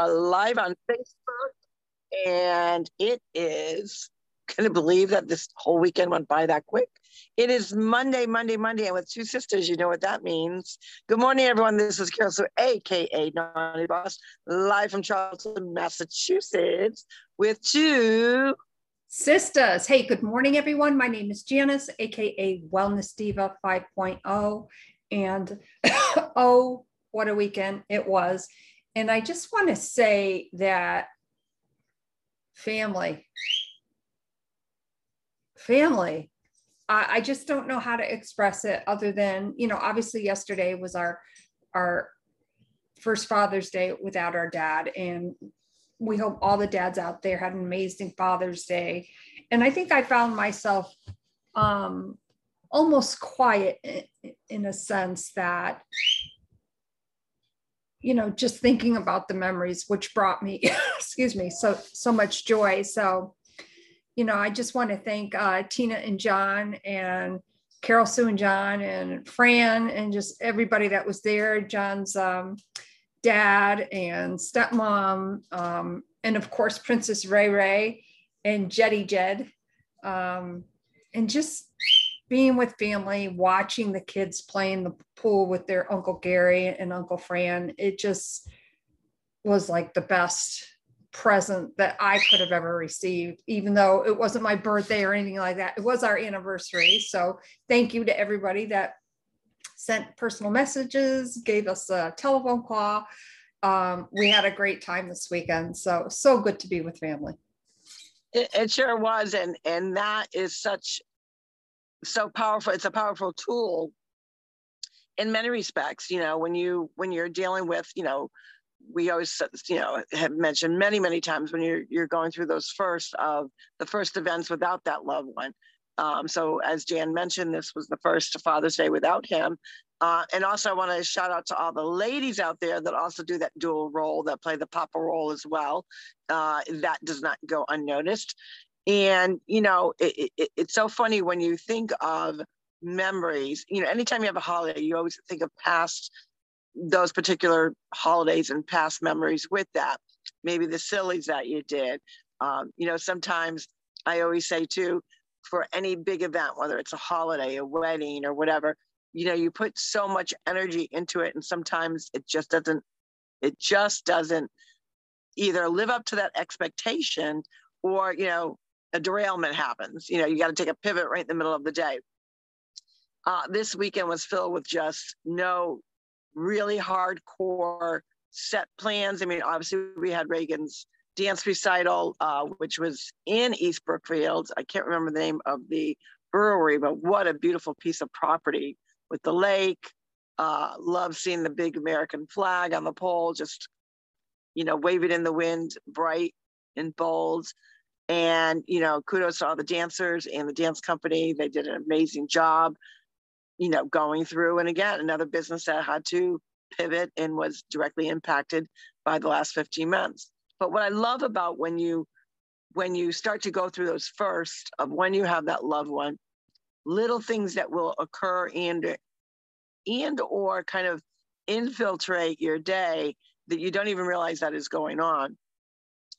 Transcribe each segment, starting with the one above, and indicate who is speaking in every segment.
Speaker 1: Uh, live on Facebook, and it is. Can you believe that this whole weekend went by that quick? It is Monday, Monday, Monday, and with two sisters, you know what that means. Good morning, everyone. This is Carol, Sue AKA Naughty Boss, live from Charlton, Massachusetts, with two
Speaker 2: sisters. Hey, good morning, everyone. My name is Janice, AKA Wellness Diva 5.0, and oh, what a weekend it was. And I just want to say that family, family, I, I just don't know how to express it other than, you know, obviously yesterday was our, our first Father's Day without our dad. And we hope all the dads out there had an amazing Father's Day. And I think I found myself um, almost quiet in, in a sense that you know just thinking about the memories which brought me excuse me so so much joy. So you know i just want to thank uh, tina and john and carol sue and john and fran and just everybody that was there john's um, dad and stepmom um, and of course princess ray ray and jetty jed. Um, and just being with family, watching the kids playing the pool with their Uncle Gary and Uncle Fran, it just was like the best present that I could have ever received, even though it wasn't my birthday or anything like that. It was our anniversary. So thank you to everybody that sent personal messages, gave us a telephone call. Um, we had a great time this weekend. So, so good to be with family.
Speaker 1: It, it sure was. And, and that is such so powerful. It's a powerful tool in many respects. You know, when you when you're dealing with, you know, we always you know have mentioned many many times when you're you're going through those first of the first events without that loved one. Um, so as Jan mentioned, this was the first Father's Day without him. Uh, and also, I want to shout out to all the ladies out there that also do that dual role, that play the papa role as well. Uh, that does not go unnoticed. And, you know, it, it, it's so funny when you think of memories, you know, anytime you have a holiday, you always think of past, those particular holidays and past memories with that. Maybe the sillies that you did. Um, you know, sometimes I always say too, for any big event, whether it's a holiday, a wedding, or whatever, you know, you put so much energy into it, and sometimes it just doesn't, it just doesn't either live up to that expectation or, you know, a derailment happens. You know, you got to take a pivot right in the middle of the day. Uh, this weekend was filled with just no really hardcore set plans. I mean, obviously we had Reagan's dance recital, uh, which was in East Brookfield. I can't remember the name of the brewery, but what a beautiful piece of property with the lake. Uh, love seeing the big American flag on the pole, just you know, wave it in the wind, bright and bold. And, you know, kudos to all the dancers and the dance company. They did an amazing job, you know, going through. And again, another business that had to pivot and was directly impacted by the last 15 months. But what I love about when you when you start to go through those first of when you have that loved one, little things that will occur and and or kind of infiltrate your day that you don't even realize that is going on.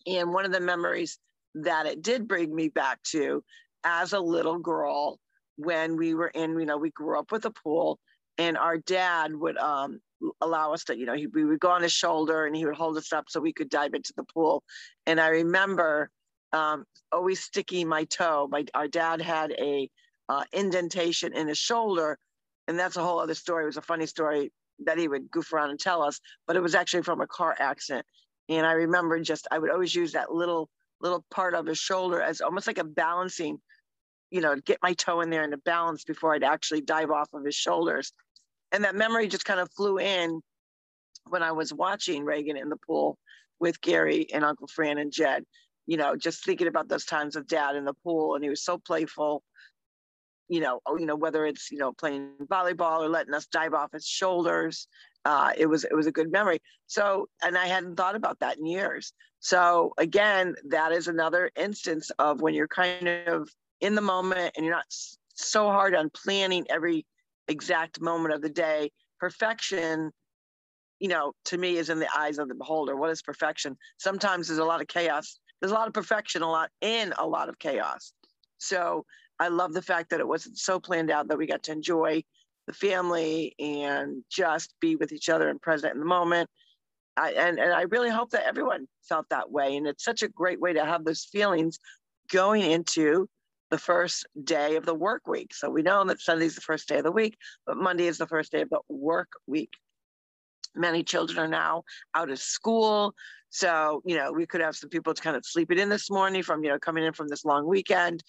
Speaker 1: And one of the memories that it did bring me back to as a little girl when we were in, you know, we grew up with a pool and our dad would um, allow us to, you know, he, we would go on his shoulder and he would hold us up so we could dive into the pool. And I remember um, always sticking my toe. My, our dad had a uh, indentation in his shoulder. And that's a whole other story. It was a funny story that he would goof around and tell us, but it was actually from a car accident. And I remember just, I would always use that little little part of his shoulder as almost like a balancing, you know, get my toe in there and to balance before I'd actually dive off of his shoulders. And that memory just kind of flew in when I was watching Reagan in the pool with Gary and Uncle Fran and Jed, you know, just thinking about those times of dad in the pool. And he was so playful, you know, oh, you know, whether it's, you know, playing volleyball or letting us dive off his shoulders. Uh, it was it was a good memory. So, and I hadn't thought about that in years. So again, that is another instance of when you're kind of in the moment and you're not so hard on planning every exact moment of the day. Perfection you know, to me is in the eyes of the beholder. What is perfection? Sometimes there's a lot of chaos. There's a lot of perfection, a lot in a lot of chaos. So I love the fact that it wasn't so planned out that we got to enjoy the family and just be with each other and present in the moment. I, and, and I really hope that everyone felt that way. And it's such a great way to have those feelings going into the first day of the work week. So we know that Sunday's the first day of the week, but Monday is the first day of the work week. Many children are now out of school. So, you know, we could have some people to kind of sleep it in this morning from, you know, coming in from this long weekend,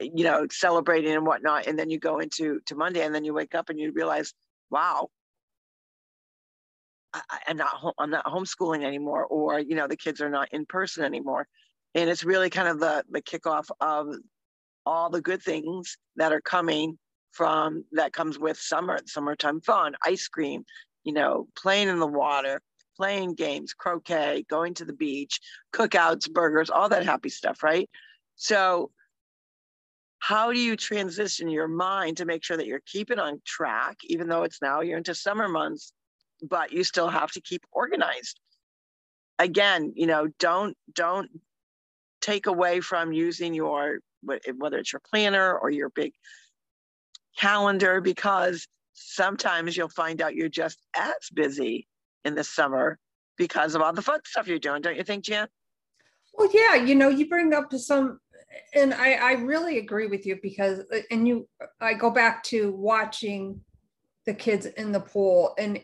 Speaker 1: you know, celebrating and whatnot. And then you go into to Monday and then you wake up and you realize, wow, I, am not home, I'm not homeschooling anymore, or, you know, the kids are not in person anymore. And it's really kind of the, the kickoff of all the good things that are coming from that comes with summer, summertime fun, ice cream, you know, playing in the water, playing games, croquet, going to the beach, cookouts, burgers, all that happy stuff, right? So, how do you transition your mind to make sure that you're keeping on track, even though it's now you're into summer months, but you still have to keep organized? Again, you know, don't don't take away from using your whether it's your planner or your big calendar because sometimes you'll find out you're just as busy in the summer because of all the fun stuff you're doing, don't you think, Jan?
Speaker 2: Well, yeah, you know, you bring up some, and I, I really agree with you because, uh, and you, I go back to watching the kids in the pool, and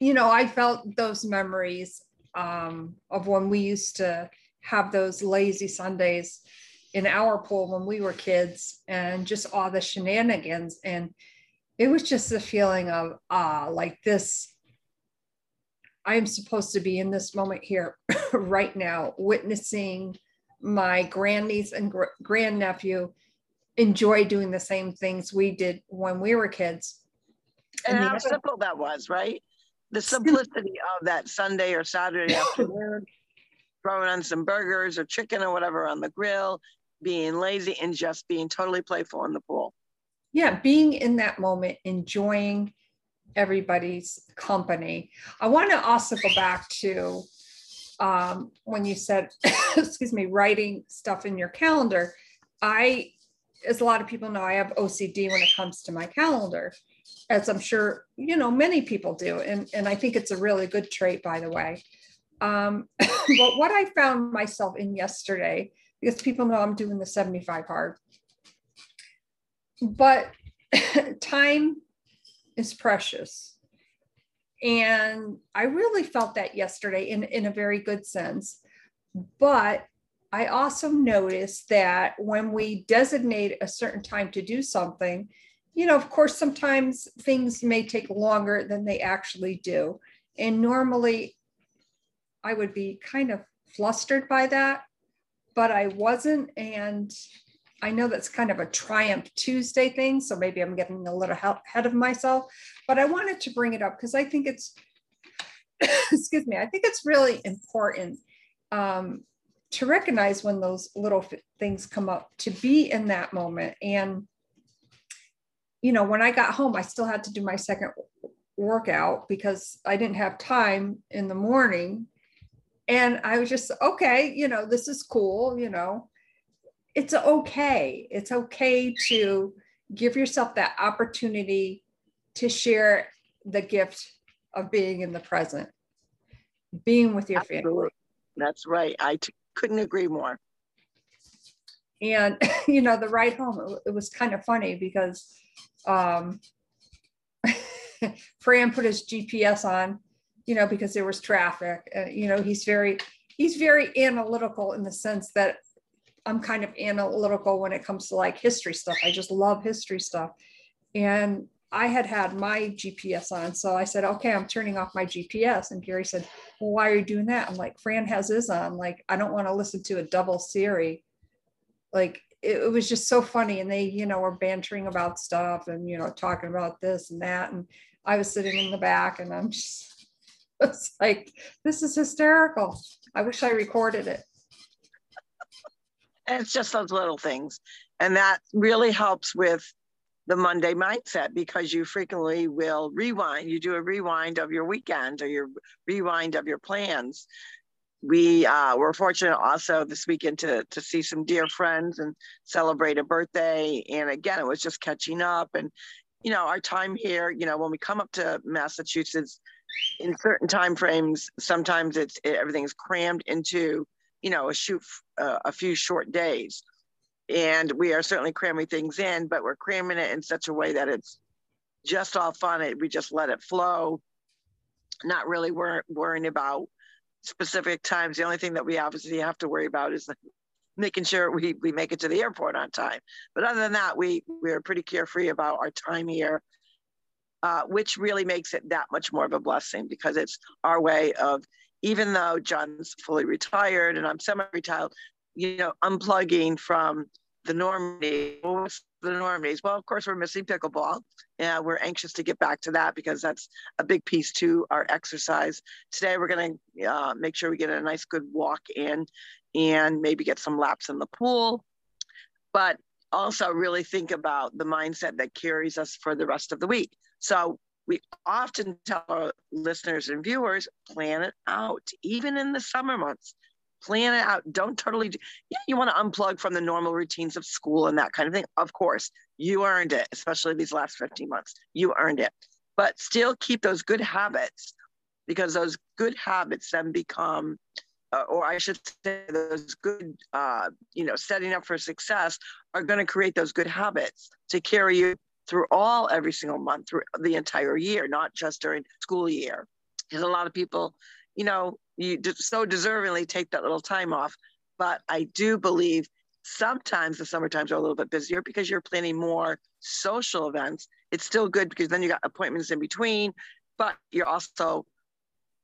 Speaker 2: you know, I felt those memories um, of when we used to have those lazy Sundays in our pool when we were kids, and just all the shenanigans. And it was just a feeling of ah like this i am supposed to be in this moment here right now witnessing my grandniece and gr- grandnephew enjoy doing the same things we did when we were kids.
Speaker 1: And, and how simple that was right the simplicity of that sunday or saturday afternoon throwing on some burgers or chicken or whatever on the grill being lazy and just being totally playful in the pool
Speaker 2: yeah, being in that moment, enjoying everybody's company. I want to also go back to um, when you said, excuse me, writing stuff in your calendar. I, as a lot of people know, I have OCD when it comes to my calendar, as I'm sure, you know, many people do. And, and I think it's a really good trait, by the way. Um, but what I found myself in yesterday, because people know I'm doing the 75 hard, but time is precious. And I really felt that yesterday in, in a very good sense. But I also noticed that when we designate a certain time to do something, you know, of course, sometimes things may take longer than they actually do. And normally I would be kind of flustered by that, but I wasn't. And I know that's kind of a Triumph Tuesday thing, so maybe I'm getting a little ahead of myself, but I wanted to bring it up because I think it's, excuse me, I think it's really important um, to recognize when those little things come up, to be in that moment. And, you know, when I got home, I still had to do my second workout because I didn't have time in the morning. And I was just, okay, you know, this is cool, you know it's okay. It's okay to give yourself that opportunity to share the gift of being in the present, being with your Absolutely. family.
Speaker 1: That's right. I t- couldn't agree more.
Speaker 2: And, you know, the ride home, it was kind of funny because um, Fran put his GPS on, you know, because there was traffic. Uh, you know, he's very, he's very analytical in the sense that I'm kind of analytical when it comes to like history stuff. I just love history stuff. And I had had my GPS on. So I said, okay, I'm turning off my GPS. And Gary said, well, why are you doing that? I'm like, Fran has his on. Like, I don't want to listen to a double Siri. Like, it, it, was just so funny. And they, you know, were bantering about stuff and, you know, talking about this and that. And I was sitting in the back and I'm just, it's like, this is hysterical. I wish I recorded it.
Speaker 1: And it's just those little things. And that really helps with the Monday mindset because you frequently will rewind. You do a rewind of your weekend or your rewind of your plans. We uh, were fortunate also this weekend to, to see some dear friends and celebrate a birthday. And again, it was just catching up. And, you know, our time here, you know, when we come up to Massachusetts in certain time frames, sometimes it's it, everything's crammed into, you know, a shoot uh, a few short days and we are certainly cramming things in, but we're cramming it in such a way that it's just all fun. It, we just let it flow, not really wor- worrying about specific times. The only thing that we obviously have to worry about is making sure we, we make it to the airport on time. But other than that, we, we're pretty carefree about our time here, uh, which really makes it that much more of a blessing because it's our way of, even though John's fully retired and I'm semi-retired, you know, unplugging from the norm days. What's the norm days? Well, of course, we're missing pickleball. Yeah, we're anxious to get back to that because that's a big piece to our exercise. Today, we're going to uh, make sure we get a nice, good walk in and maybe get some laps in the pool. But also, really think about the mindset that carries us for the rest of the week. So, we often tell our listeners and viewers plan it out, even in the summer months plan it out. Don't totally, do, yeah, you want to unplug from the normal routines of school and that kind of thing. Of course, you earned it, especially these last 15 months. You earned it, but still keep those good habits because those good habits then become, uh, or I should say, those good, uh, you know, setting up for success are going to create those good habits to carry you through all every single month through the entire year, not just during school year. Because a lot of people, you know, you so deservingly take that little time off. But I do believe sometimes the summer times are a little bit busier because you're planning more social events. It's still good because then you got appointments in between, but you're also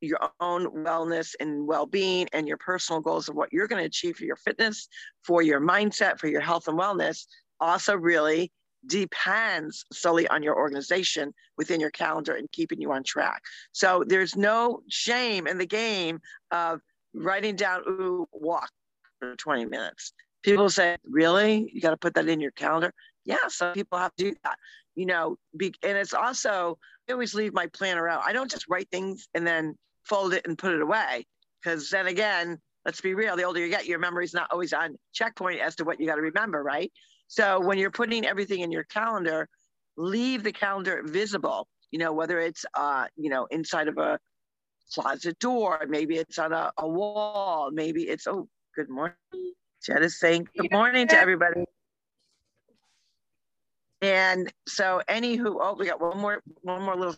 Speaker 1: your own wellness and well-being and your personal goals of what you're going to achieve for your fitness, for your mindset, for your health and wellness also really depends solely on your organization within your calendar and keeping you on track. So there's no shame in the game of writing down, ooh, walk for 20 minutes. People say, really? You got to put that in your calendar? Yeah, some people have to do that. You know, be, and it's also, I always leave my planner out. I don't just write things and then fold it and put it away. Because then again, let's be real, the older you get, your memory's not always on checkpoint as to what you got to remember, right? So when you're putting everything in your calendar, leave the calendar visible, you know, whether it's, uh, you know, inside of a closet door, maybe it's on a, a wall, maybe it's, oh, good morning. Jed is saying good morning to everybody. And so anywho, oh, we got one more, one more little,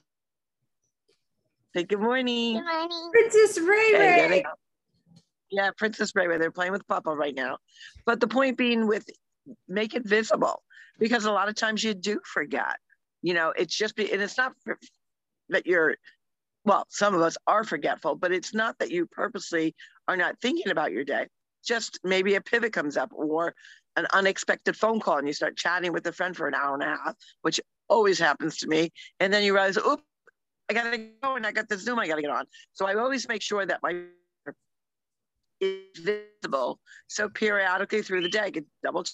Speaker 1: say good morning. Good morning.
Speaker 2: Princess Ray Ray.
Speaker 1: Yeah, Princess Ray Ray. They're playing with Papa right now. But the point being with make it visible because a lot of times you do forget. You know, it's just, be, and it's not that you're, well, some of us are forgetful, but it's not that you purposely are not thinking about your day. Just maybe a pivot comes up or an unexpected phone call and you start chatting with a friend for an hour and a half, which always happens to me. And then you realize, oop, I gotta go and I got this Zoom I gotta get on. So I always make sure that my is visible. So periodically through the day, I can double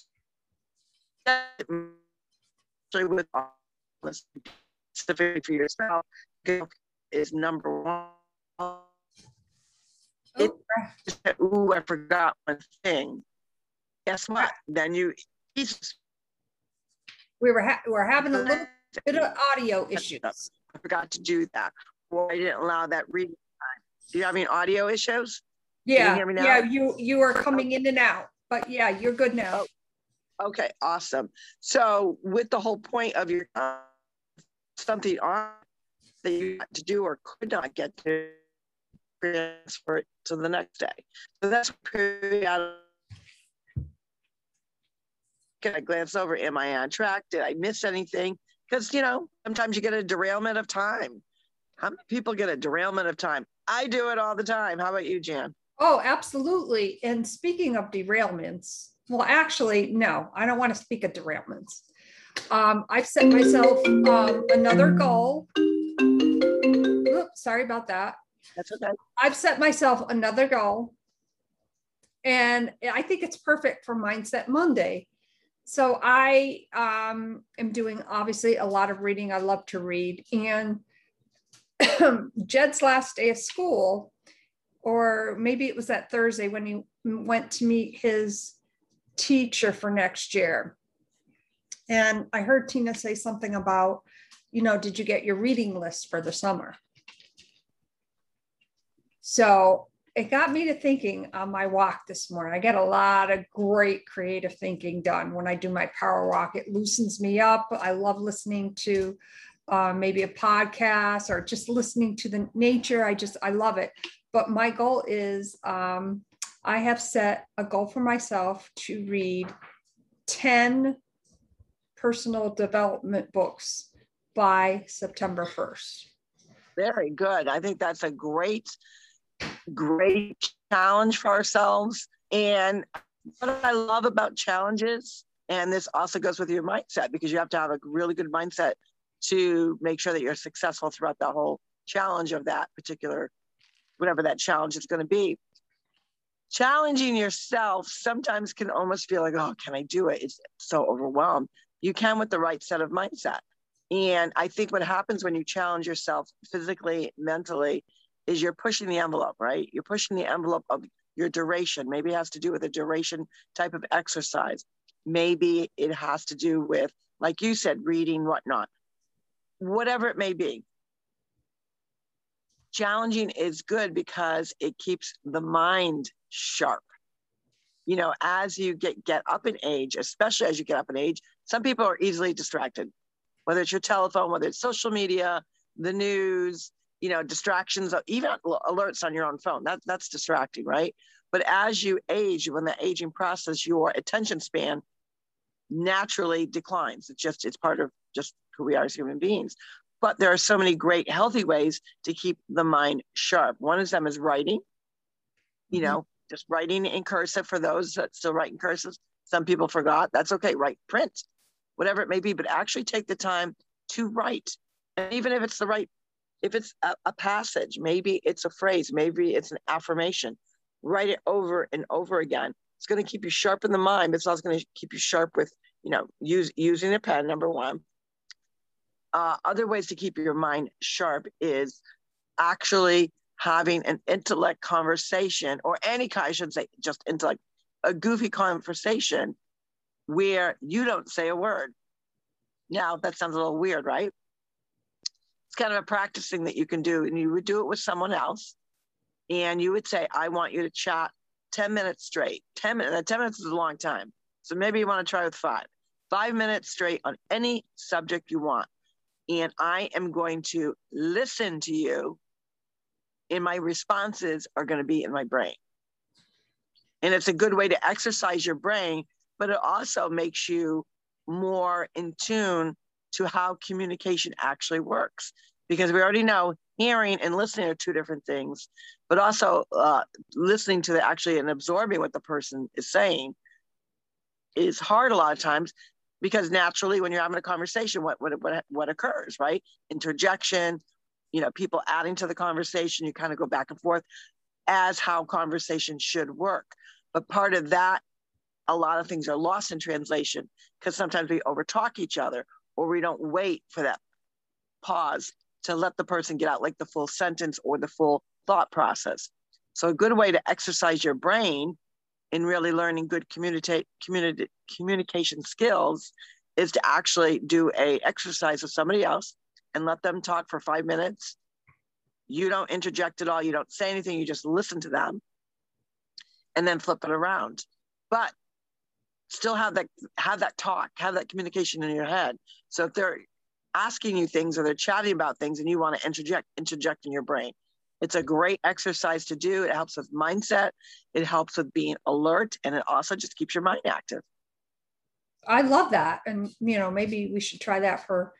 Speaker 1: with specifically for yourself is number one. It, ooh, I forgot one thing. Guess what? Then you.
Speaker 2: We were ha- we're having a little bit of audio issues.
Speaker 1: I forgot to do that, or I didn't allow that reading time. Do you have any audio issues?
Speaker 2: Yeah, you yeah. You you are coming in and out, but yeah, you're good now. Oh.
Speaker 1: Okay, awesome. So with the whole point of your something on that you had to do or could not get to transfer it to the next day. So that's periodic. Can I glance over? Am I on track? Did I miss anything? Because you know, sometimes you get a derailment of time. How many people get a derailment of time? I do it all the time. How about you, Jan?
Speaker 2: Oh, absolutely. And speaking of derailments, well, actually, no, I don't want to speak of derailments. Um, I've set myself um, another goal. Oops, sorry about that.
Speaker 1: That's okay.
Speaker 2: I've set myself another goal. And I think it's perfect for Mindset Monday so I um, am doing obviously a lot of reading. I love to read. And Jed's last day of school, or maybe it was that Thursday when he went to meet his teacher for next year. And I heard Tina say something about, you know, did you get your reading list for the summer? So it got me to thinking on my walk this morning. I get a lot of great creative thinking done when I do my power walk. It loosens me up. I love listening to uh, maybe a podcast or just listening to the nature. I just, I love it. But my goal is um, I have set a goal for myself to read 10 personal development books by September 1st.
Speaker 1: Very good. I think that's a great great challenge for ourselves. And what I love about challenges, and this also goes with your mindset because you have to have a really good mindset to make sure that you're successful throughout the whole challenge of that particular, whatever that challenge is going to be. Challenging yourself sometimes can almost feel like, oh, can I do it? It's so overwhelmed. You can with the right set of mindset. And I think what happens when you challenge yourself physically, mentally, is you're pushing the envelope, right? You're pushing the envelope of your duration. Maybe it has to do with a duration type of exercise. Maybe it has to do with, like you said, reading, whatnot, whatever it may be. Challenging is good because it keeps the mind sharp. You know, as you get, get up in age, especially as you get up in age, some people are easily distracted, whether it's your telephone, whether it's social media, the news, you know, distractions, even alerts on your own phone. That, that's distracting, right? But as you age, when the aging process, your attention span naturally declines. It's just, it's part of just who we are as human beings. But there are so many great healthy ways to keep the mind sharp. One of them is writing, you mm-hmm. know, just writing in cursive for those that still write in cursive. Some people forgot. That's okay. Write print, whatever it may be, but actually take the time to write. And even if it's the right if it's a, a passage, maybe it's a phrase, maybe it's an affirmation, write it over and over again. It's going to keep you sharp in the mind, but it's also going to keep you sharp with, you know, use, using a pen, number one. Uh, other ways to keep your mind sharp is actually having an intellect conversation or any kind, I shouldn't say, just intellect, a goofy conversation where you don't say a word. Now, that sounds a little weird, right? it's kind of a practicing that you can do. And you would do it with someone else. And you would say, I want you to chat 10 minutes straight. 10 minutes, 10 minutes is a long time. So maybe you want to try with five. Five minutes straight on any subject you want. And I am going to listen to you. And my responses are going to be in my brain. And it's a good way to exercise your brain, but it also makes you more in tune to how communication actually works. Because we already know hearing and listening are two different things, but also uh, listening to the actually and absorbing what the person is saying is hard a lot of times because naturally when you're having a conversation, what, what, what, what occurs, right? Interjection, you know, people adding to the conversation, you kind of go back and forth as how conversation should work. But part of that, a lot of things are lost in translation because sometimes we overtalk each other or we don't wait for that pause to let the person get out like the full sentence or the full thought process. So a good way to exercise your brain in really learning good communicate communi- communication skills is to actually do a exercise with somebody else and let them talk for five minutes. You don't interject at all. You don't say anything. You just listen to them and then flip it around. But still have that have that talk, have that communication in your head. So if they're asking you things or they're chatting about things and you want to interject interject in your brain, it's a great exercise to do. It helps with mindset, it helps with being alert, and it also just keeps your mind active.
Speaker 2: I love that. And you know, maybe we should try that for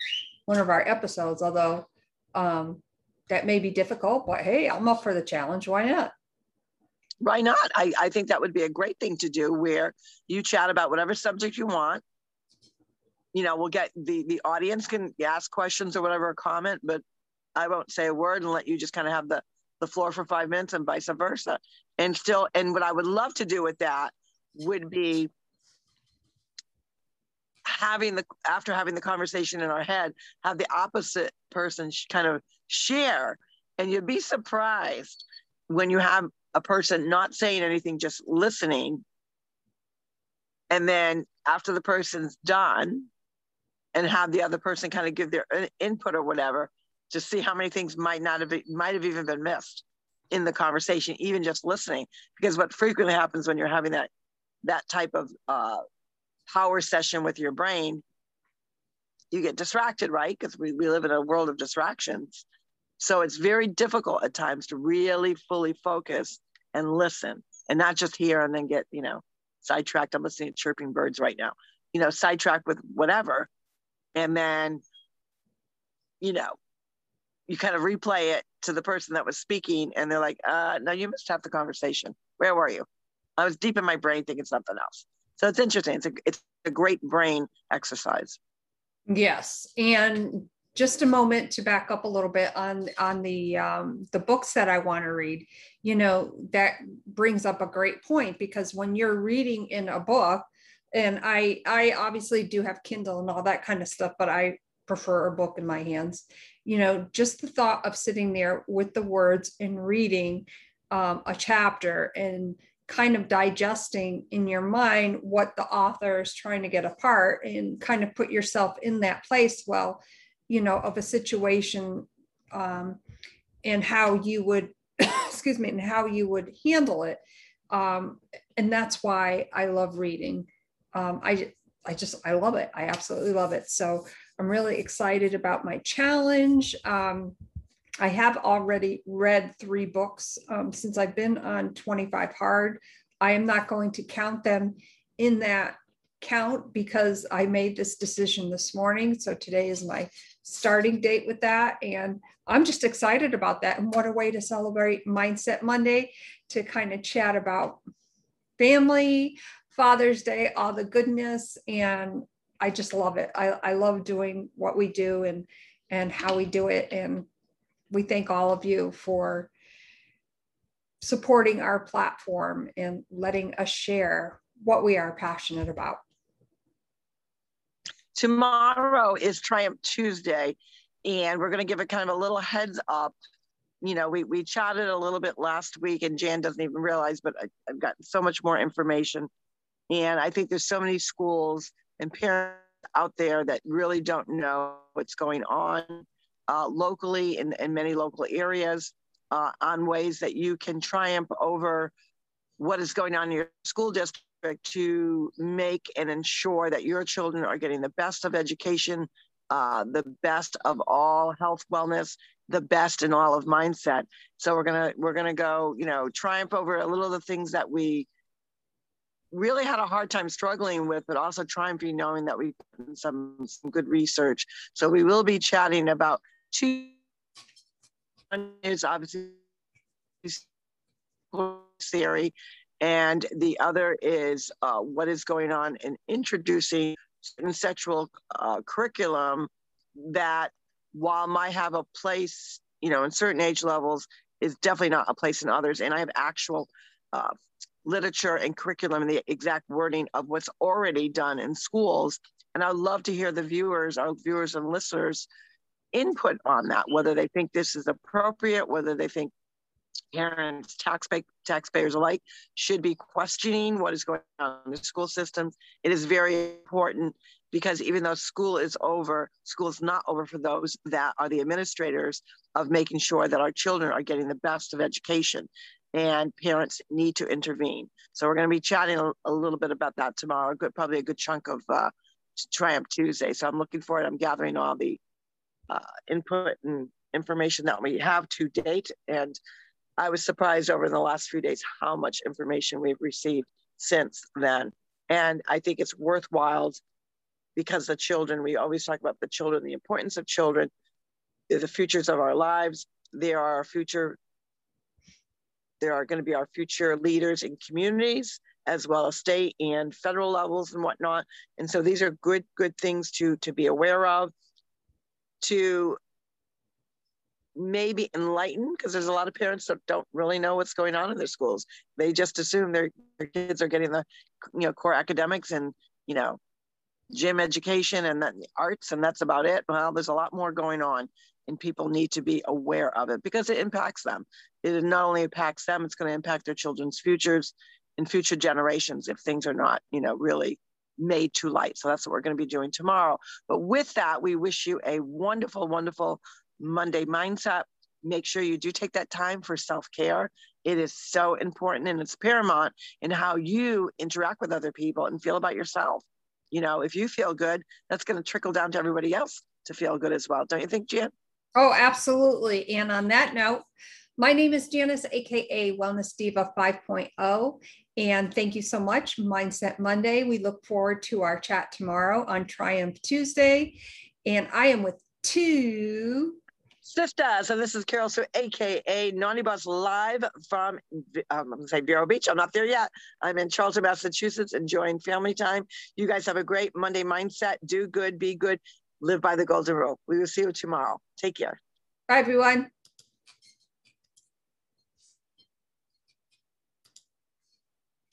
Speaker 2: one of our episodes, although um, that may be difficult, but hey, I'm up for the challenge. Why not?
Speaker 1: why not? I, I think that would be a great thing to do where you chat about whatever subject you want. You know, we'll get the the audience can ask questions or whatever, comment, but I won't say a word and let you just kind of have the the floor for five minutes and vice versa. And still, and what I would love to do with that would be having the after having the conversation in our head have the opposite person kind of share and you'd be surprised when you have a person not saying anything just listening and then after the person's done and have the other person kind of give their input or whatever to see how many things might not have might have even been missed in the conversation even just listening because what frequently happens when you're having that that type of uh, power session with your brain, you get distracted, right? Because we, we live in a world of distractions. So it's very difficult at times to really fully focus and listen and not just hear and then get, you know, sidetracked. I'm listening to chirping birds right now, you know, sidetracked with whatever. And then, you know, you kind of replay it to the person that was speaking and they're like, uh, no, you missed half the conversation. Where were you? I was deep in my brain thinking something else. So it's interesting. It's a it's a great brain exercise.
Speaker 2: Yes, and just a moment to back up a little bit on on the um, the books that I want to read. You know that brings up a great point because when you're reading in a book, and I I obviously do have Kindle and all that kind of stuff, but I prefer a book in my hands. You know, just the thought of sitting there with the words and reading um, a chapter and kind of digesting in your mind what the author is trying to get apart and kind of put yourself in that place well you know of a situation um, and how you would excuse me and how you would handle it. Um, and that's why i love reading. Um, i i just i love it. I absolutely love it. So i'm really excited about my challenge um, I have already read three books um, since I've been on 25 Hard. I am not going to count them in that count because I made this decision this morning. So today is my starting date with that. And I'm just excited about that. And what a way to celebrate Mindset Monday to kind of chat about family, Father's Day, all the goodness. And I just love it. I, I love doing what we do and and how we do it. And we thank all of you for supporting our platform and letting us share what we are passionate about.
Speaker 1: Tomorrow is Triumph Tuesday, and we're going to give it kind of a little heads up. You know, we, we chatted a little bit last week, and Jan doesn't even realize, but I, I've gotten so much more information. And I think there's so many schools and parents out there that really don't know what's going on uh, locally in, in many local areas uh, on ways that you can triumph over what is going on in your school district to make and ensure that your children are getting the best of education, uh, the best of all health, wellness, the best in all of mindset. So we're gonna we're gonna go, you know, triumph over a little of the things that we really had a hard time struggling with, but also triumphing knowing that we've done some, some good research. So we will be chatting about two is obviously theory, and the other is uh, what is going on in introducing certain sexual uh, curriculum that while might have a place, you know, in certain age levels, is definitely not a place in others. And I have actual uh, literature and curriculum and the exact wording of what's already done in schools. And I'd love to hear the viewers, our viewers and listeners, input on that, whether they think this is appropriate, whether they think parents, taxpay- taxpayers alike should be questioning what is going on in the school systems. It is very important because even though school is over, school is not over for those that are the administrators of making sure that our children are getting the best of education and parents need to intervene. So we're going to be chatting a, a little bit about that tomorrow, good, probably a good chunk of uh, Triumph Tuesday. So I'm looking forward. I'm gathering all the uh, input and information that we have to date. And I was surprised over the last few days how much information we've received since then. And I think it's worthwhile because the children, we always talk about the children, the importance of children, the futures of our lives. They are our future, they are going to be our future leaders in communities as well as state and federal levels and whatnot. And so these are good, good things to, to be aware of to maybe enlighten because there's a lot of parents that don't really know what's going on in their schools they just assume their, their kids are getting the you know core academics and you know gym education and the arts, and that's about it. Well, there's a lot more going on, and people need to be aware of it because it impacts them. It not only impacts them, it's going to impact their children's futures and future generations if things are not, you know, really made to light. So that's what we're going to be doing tomorrow. But with that, we wish you a wonderful, wonderful Monday mindset. Make sure you do take that time for self care. It is so important and it's paramount in how you interact with other people and feel about yourself. You know, if you feel good, that's going to trickle down to everybody else to feel good as well. Don't you think, Jan?
Speaker 2: Oh, absolutely. And on that note, my name is Janice, AKA Wellness Diva 5.0. And thank you so much, Mindset Monday. We look forward to our chat tomorrow on Triumph Tuesday. And I am with two
Speaker 1: sisters. And this is Carol Sue, AKA Naughty Bus, live from, um, I'm to say Vero Beach. I'm not there yet. I'm in Charlton, Massachusetts, enjoying family time. You guys have a great Monday mindset. Do good, be good, live by the golden rule. We will see you tomorrow. Take care.
Speaker 2: Bye, everyone.